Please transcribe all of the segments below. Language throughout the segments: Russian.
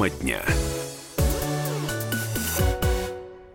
Тема дня.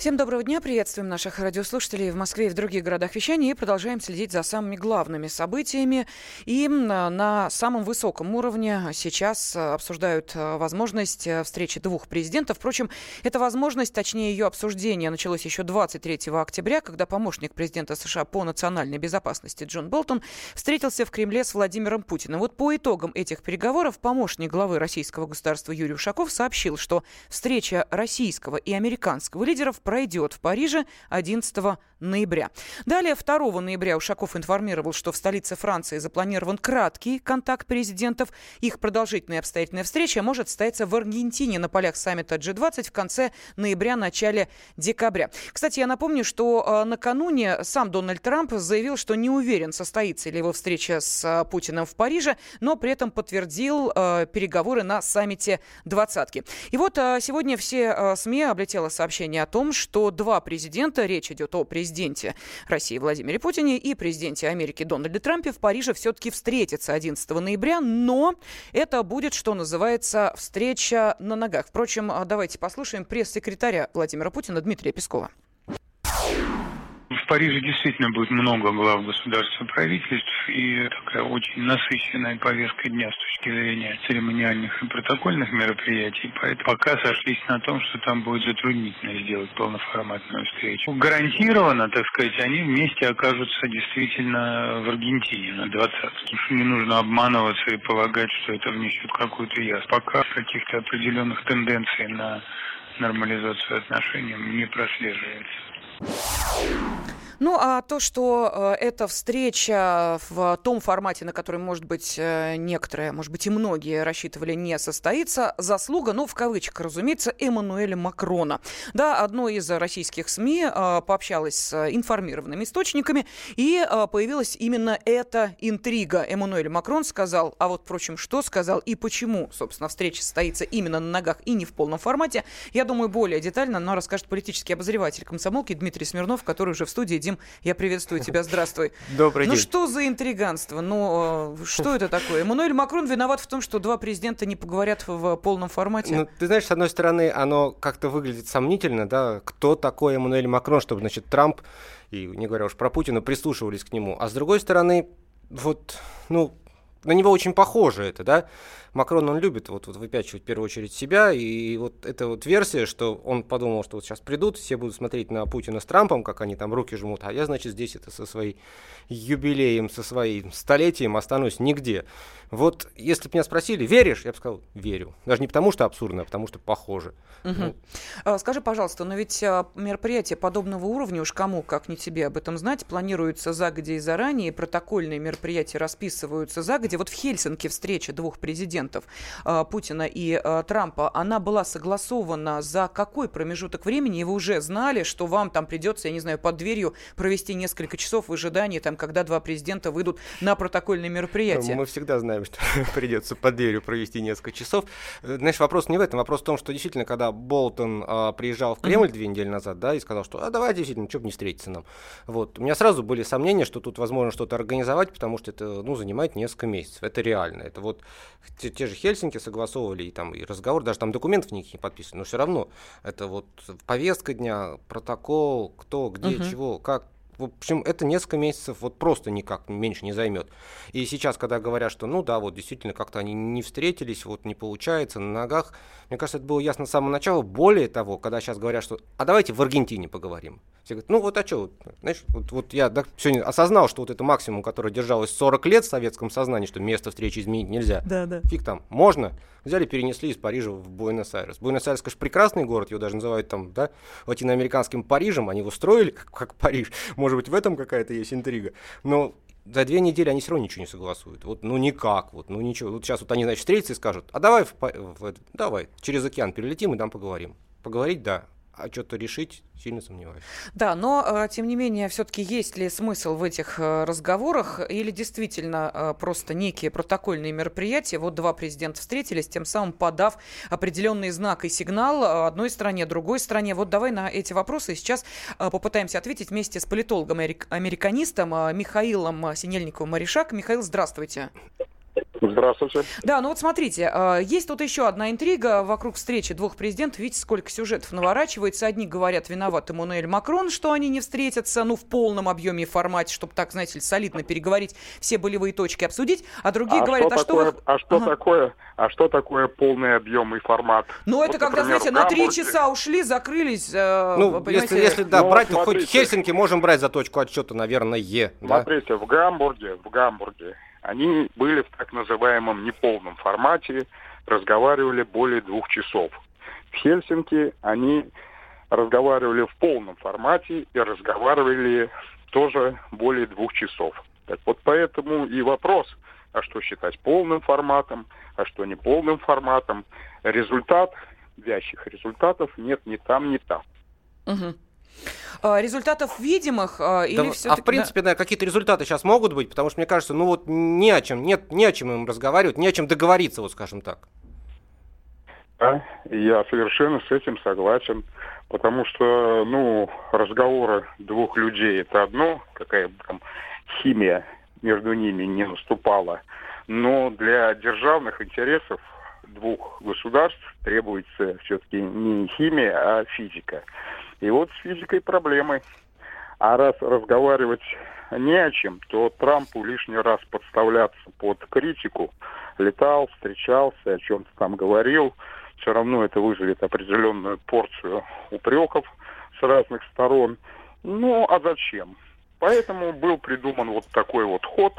Всем доброго дня. Приветствуем наших радиослушателей в Москве и в других городах вещания. И продолжаем следить за самыми главными событиями. И на самом высоком уровне сейчас обсуждают э, возможность э, встречи двух президентов. Впрочем, эта возможность, точнее ее обсуждение, началось еще 23 октября, когда помощник президента США по национальной безопасности Джон Болтон встретился в Кремле с Владимиром Путиным. Вот по итогам этих переговоров помощник главы российского государства Юрий Ушаков сообщил, что встреча российского и американского лидеров пройдет в Париже 11 ноября. Далее, 2 ноября Ушаков информировал, что в столице Франции запланирован краткий контакт президентов. Их продолжительная обстоятельная встреча может состояться в Аргентине на полях саммита G20 в конце ноября, начале декабря. Кстати, я напомню, что э, накануне сам Дональд Трамп заявил, что не уверен, состоится ли его встреча с э, Путиным в Париже, но при этом подтвердил э, переговоры на саммите двадцатки. И вот сегодня все СМИ облетело сообщение о том, что два президента, речь идет о президенте России Владимире Путине и президенте Америки Дональде Трампе в Париже все-таки встретятся 11 ноября, но это будет, что называется, встреча на ногах. Впрочем, а давайте послушаем пресс-секретаря Владимира Путина Дмитрия Пескова. Париже действительно будет много глав государств и правительств и такая очень насыщенная повестка дня с точки зрения церемониальных и протокольных мероприятий. Поэтому пока сошлись на том, что там будет затруднительно сделать полноформатную встречу. Гарантированно, так сказать, они вместе окажутся действительно в Аргентине на 20 Не нужно обманываться и полагать, что это внесет какую-то ясность. Пока каких-то определенных тенденций на нормализацию отношений не прослеживается. Ну, а то, что э, эта встреча в том формате, на который, может быть, э, некоторые, может быть, и многие рассчитывали, не состоится, заслуга, ну, в кавычках, разумеется, Эммануэля Макрона. Да, одно из российских СМИ э, пообщалось с информированными источниками, и появилась именно эта интрига. Эммануэль Макрон сказал, а вот, впрочем, что сказал и почему, собственно, встреча состоится именно на ногах и не в полном формате, я думаю, более детально но расскажет политический обозреватель комсомолки Дмитрий Смирнов, который уже в студии. Дим, я приветствую тебя, здравствуй. Добрый ну, день. Ну что за интриганство? Ну, э, что это такое? Эммануэль Макрон виноват в том, что два президента не поговорят в полном формате? Ну, ты знаешь, с одной стороны, оно как-то выглядит сомнительно, да, кто такой Эммануэль Макрон, чтобы, значит, Трамп, и не говоря уж про Путина, прислушивались к нему. А с другой стороны, вот, ну, на него очень похоже это, да. Макрон, он любит вот, вот выпячивать в первую очередь себя, и вот эта вот версия, что он подумал, что вот сейчас придут, все будут смотреть на Путина с Трампом, как они там руки жмут, а я, значит, здесь это со своей юбилеем, со своим столетием останусь нигде. Вот если бы меня спросили, веришь? Я бы сказал, верю. Даже не потому, что абсурдно, а потому, что похоже. Угу. Ну. Скажи, пожалуйста, но ведь а, мероприятие подобного уровня, уж кому, как не тебе об этом знать, планируется загодя и заранее, протокольные мероприятия расписываются загодя. Вот в Хельсинки встреча двух президентов, а, Путина и а, Трампа, она была согласована за какой промежуток времени? И вы уже знали, что вам там придется, я не знаю, под дверью провести несколько часов в ожидании, там, когда два президента выйдут на протокольные мероприятия? Мы всегда знаем что придется под дверью провести несколько часов. Э, знаешь, вопрос не в этом. Вопрос в том, что действительно, когда Болтон а, приезжал в Кремль mm-hmm. две недели назад, да, и сказал, что а давай действительно, что бы не встретиться нам. Вот. У меня сразу были сомнения, что тут возможно что-то организовать, потому что это ну, занимает несколько месяцев. Это реально. Это вот те, те же Хельсинки согласовывали, и там и разговор, даже там документов никаких не подписаны, но все равно это вот повестка дня, протокол, кто, где, mm-hmm. чего, как в общем, это несколько месяцев вот просто никак меньше не займет. И сейчас, когда говорят, что ну да, вот действительно как-то они не встретились, вот не получается на ногах, мне кажется, это было ясно с самого начала. Более того, когда сейчас говорят, что а давайте в Аргентине поговорим. Все говорят, ну вот а что, знаешь, вот, вот я да, сегодня осознал, что вот это максимум, который держалось 40 лет в советском сознании, что место встречи изменить нельзя. Да, да. Фиг там, можно. Взяли, перенесли из Парижа в Буэнос-Айрес. Буэнос-Айрес, конечно, прекрасный город, его даже называют там, да, латиноамериканским Парижем, они его строили как, как Париж. Может быть, в этом какая-то есть интрига. Но за две недели они все равно ничего не согласуют. Вот, ну никак, вот, ну ничего. Вот сейчас вот они, значит, встретятся и скажут, а давай, в, в, давай, через океан перелетим и там поговорим. Поговорить, да, а что-то решить сильно сомневаюсь. Да, но э, тем не менее, все-таки есть ли смысл в этих э, разговорах или действительно э, просто некие протокольные мероприятия? Вот два президента встретились, тем самым подав определенный знак и сигнал одной стране, другой стране. Вот давай на эти вопросы сейчас попытаемся ответить вместе с политологом-американистом Михаилом Синельниковым-Маришак. Михаил, здравствуйте. Здравствуйте. Да, ну вот смотрите, а, есть тут еще одна интрига вокруг встречи двух президентов. Видите, сколько сюжетов наворачивается. Одни говорят, виноват Эммануэль Макрон, что они не встретятся, ну, в полном объеме и формате, чтобы так, знаете, солидно переговорить, все болевые точки обсудить. А другие а говорят, что а такое, что вы... А что ага. такое, а что такое полный объем и формат? Ну, вот, это когда, например, знаете, на три часа ушли, закрылись. Э, ну, если, если, да, ну, брать, то хоть Хельсинки можем брать за точку отсчета, наверное, Е. Смотрите, да? в Гамбурге, в Гамбурге они были в так называемом неполном формате, разговаривали более двух часов. В Хельсинки они разговаривали в полном формате и разговаривали тоже более двух часов. Так вот поэтому и вопрос, а что считать полным форматом, а что не полным форматом. Результат, вящих результатов нет ни там, ни там. Угу. А, результатов видимых или да, все А в принципе, да какие-то результаты сейчас могут быть, потому что мне кажется, ну вот не о чем, нет, не о чем им разговаривать, не о чем договориться, вот скажем так. Да, я совершенно с этим согласен, потому что, ну, разговоры двух людей это одно, какая бы там химия между ними не наступала, но для державных интересов двух государств требуется все-таки не химия, а физика. И вот с физикой проблемы. А раз разговаривать не о чем, то Трампу лишний раз подставляться под критику. Летал, встречался, о чем-то там говорил. Все равно это вызовет определенную порцию упреков с разных сторон. Ну, а зачем? Поэтому был придуман вот такой вот ход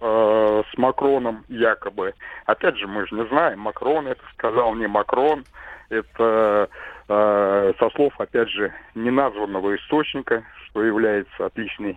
э, с Макроном якобы. Опять же, мы же не знаем, Макрон это сказал, не Макрон. Это со слов, опять же, неназванного источника, что является отличной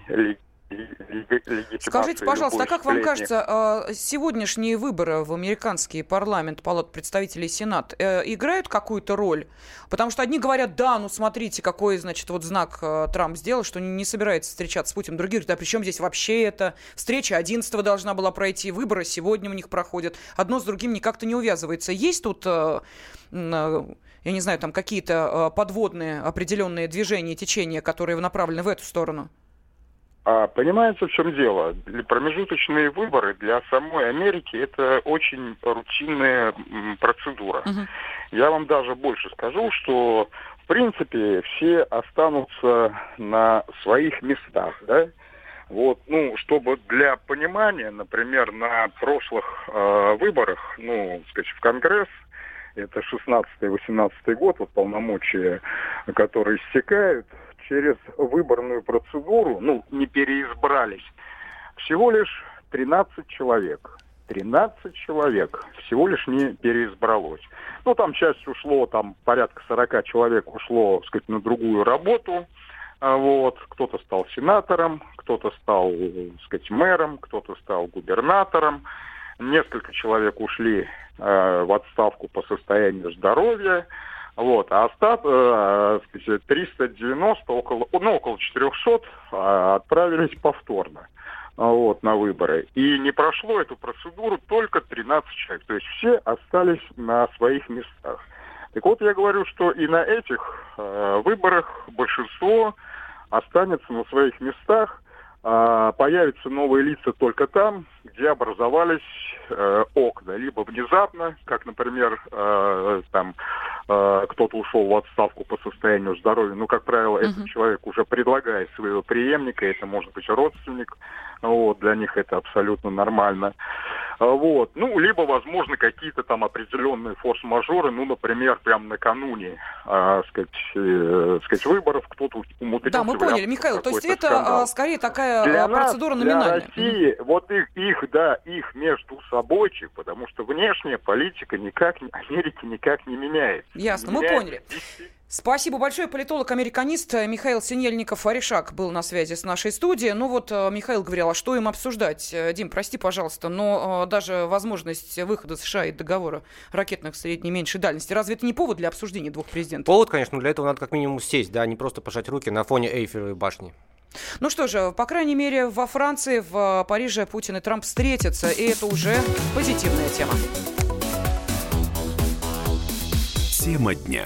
Скажите, пожалуйста, а как вам кажется, а, сегодняшние выборы в американский парламент, палат представителей Сенат, э, играют какую-то роль? Потому что одни говорят, да, ну смотрите, какой, значит, вот знак э, Трамп сделал, что не собирается встречаться с Путиным. Другие говорят, да при чем здесь вообще это? Встреча 11 должна была пройти, выборы сегодня у них проходят. Одно с другим никак-то не увязывается. Есть тут э, я не знаю, там какие-то подводные определенные движения, течения, которые направлены в эту сторону? А понимаете, в чем дело? Для промежуточные выборы для самой Америки это очень рутинная процедура. Uh-huh. Я вам даже больше скажу, что в принципе все останутся на своих местах, да? Вот, ну, чтобы для понимания, например, на прошлых э, выборах, ну, сказать, в Конгресс, это 16-18 год, вот полномочия, которые истекают, через выборную процедуру, ну, не переизбрались, всего лишь 13 человек. 13 человек всего лишь не переизбралось. Ну, там часть ушло, там порядка 40 человек ушло, так сказать, на другую работу. А вот, кто-то стал сенатором, кто-то стал, так сказать, мэром, кто-то стал губернатором. Несколько человек ушли э, в отставку по состоянию здоровья. Вот, а остат, э, 390, около, ну, около 400 э, отправились повторно вот, на выборы. И не прошло эту процедуру только 13 человек. То есть все остались на своих местах. Так вот, я говорю, что и на этих э, выборах большинство останется на своих местах, э, появятся новые лица только там, где образовались э, окна, либо внезапно, как, например, э, там Э, кто-то ушел в отставку по состоянию здоровья. Ну, как правило, uh-huh. этот человек уже предлагает своего преемника, это может быть родственник, вот, для них это абсолютно нормально. А, вот. Ну, либо, возможно, какие-то там определенные форс-мажоры, ну, например, прямо накануне, э, сказать, э, сказать, выборов кто-то умудрился... Да, мы поняли, Михаил, то есть это скандал. А, скорее такая для процедура нас, номинальная. Для России, вот их, их, да, их между собойчик, потому что внешняя политика никак, Америки никак не меняется. Ясно, мы поняли. Спасибо большое. Политолог-американист Михаил Синельников-Орешак был на связи с нашей студией. Ну вот э, Михаил говорил, а что им обсуждать? Э, Дим, прости, пожалуйста, но э, даже возможность выхода США из договора ракетных средней и меньшей дальности, разве это не повод для обсуждения двух президентов? Повод, конечно, но для этого надо как минимум сесть, да, а не просто пожать руки на фоне Эйфелевой башни. Ну что же, по крайней мере, во Франции, в Париже Путин и Трамп встретятся, и это уже позитивная тема. Тема дня.